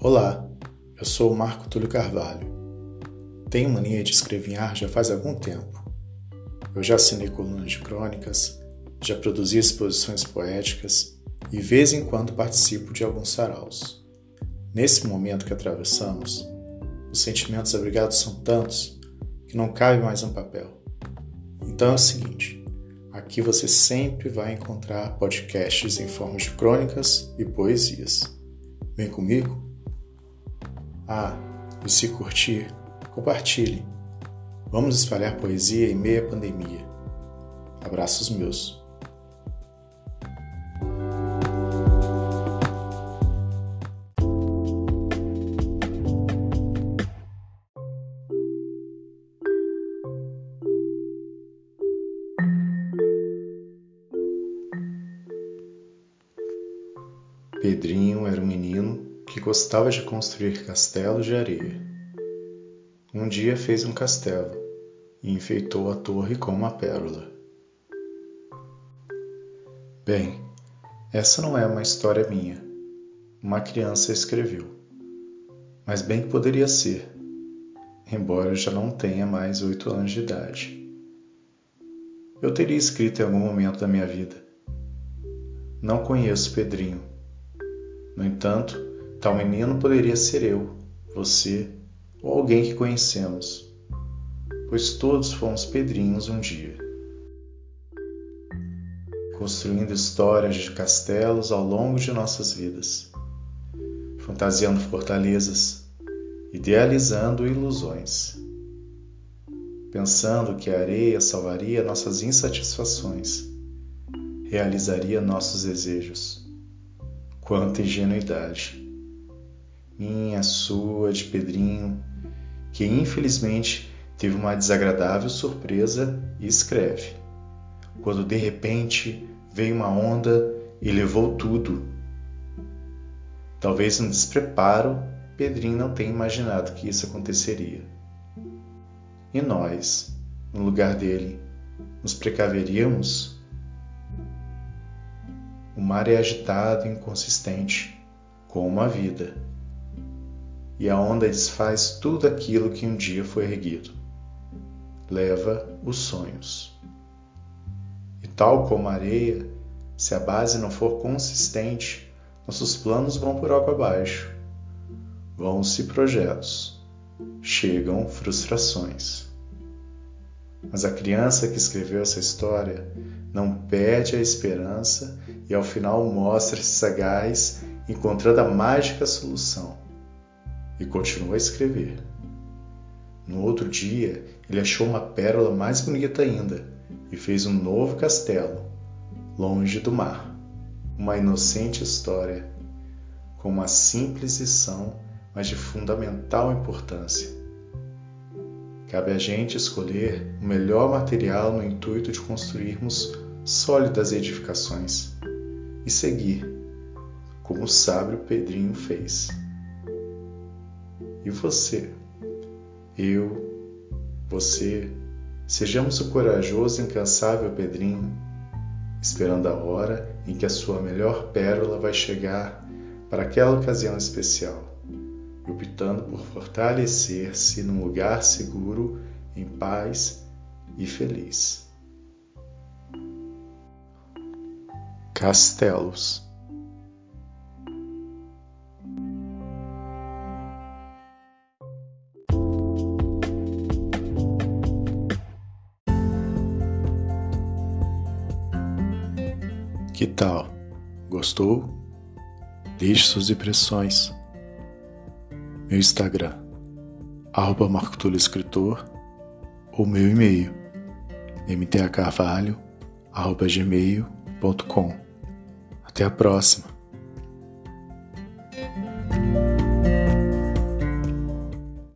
Olá, eu sou o Marco Túlio Carvalho. Tenho mania de escrever já faz algum tempo. Eu já assinei colunas de crônicas, já produzi exposições poéticas e, vez em quando, participo de alguns saraus. Nesse momento que atravessamos, os sentimentos abrigados são tantos que não cabe mais um papel. Então é o seguinte: aqui você sempre vai encontrar podcasts em forma de crônicas e poesias. Vem comigo? Ah, e se curtir, compartilhe. Vamos espalhar poesia em meia pandemia. Abraços meus. Pedrinho era um menino que gostava de construir castelos de areia. Um dia fez um castelo e enfeitou a torre com uma pérola. Bem, essa não é uma história minha. Uma criança escreveu. Mas bem que poderia ser, embora eu já não tenha mais oito anos de idade. Eu teria escrito em algum momento da minha vida. Não conheço Pedrinho. No entanto, Tal menino poderia ser eu, você ou alguém que conhecemos, pois todos fomos pedrinhos um dia. Construindo histórias de castelos ao longo de nossas vidas, fantasiando fortalezas, idealizando ilusões, pensando que a areia salvaria nossas insatisfações, realizaria nossos desejos. Quanta ingenuidade! Minha, sua, de Pedrinho, que infelizmente teve uma desagradável surpresa e escreve: Quando de repente veio uma onda e levou tudo. Talvez no despreparo, Pedrinho não tenha imaginado que isso aconteceria. E nós, no lugar dele, nos precaveríamos? O mar é agitado e inconsistente, como a vida e a onda desfaz tudo aquilo que um dia foi erguido. Leva os sonhos. E tal como a areia, se a base não for consistente, nossos planos vão por água abaixo. Vão-se projetos. Chegam frustrações. Mas a criança que escreveu essa história não perde a esperança e ao final mostra-se sagaz, encontrando a mágica solução e continuou a escrever. No outro dia, ele achou uma pérola mais bonita ainda e fez um novo castelo, longe do mar. Uma inocente história, com uma simples lição, mas de fundamental importância. Cabe a gente escolher o melhor material no intuito de construirmos sólidas edificações e seguir, como o sábio Pedrinho fez. E você? Eu? Você? Sejamos o corajoso e incansável Pedrinho, esperando a hora em que a sua melhor pérola vai chegar para aquela ocasião especial, optando por fortalecer-se num lugar seguro, em paz e feliz. Castelos Que tal? Gostou? Deixe suas impressões. Meu Instagram, arroba Marco Escritor, ou meu e-mail, mtacarvalho, arroba gmail.com. Até a próxima!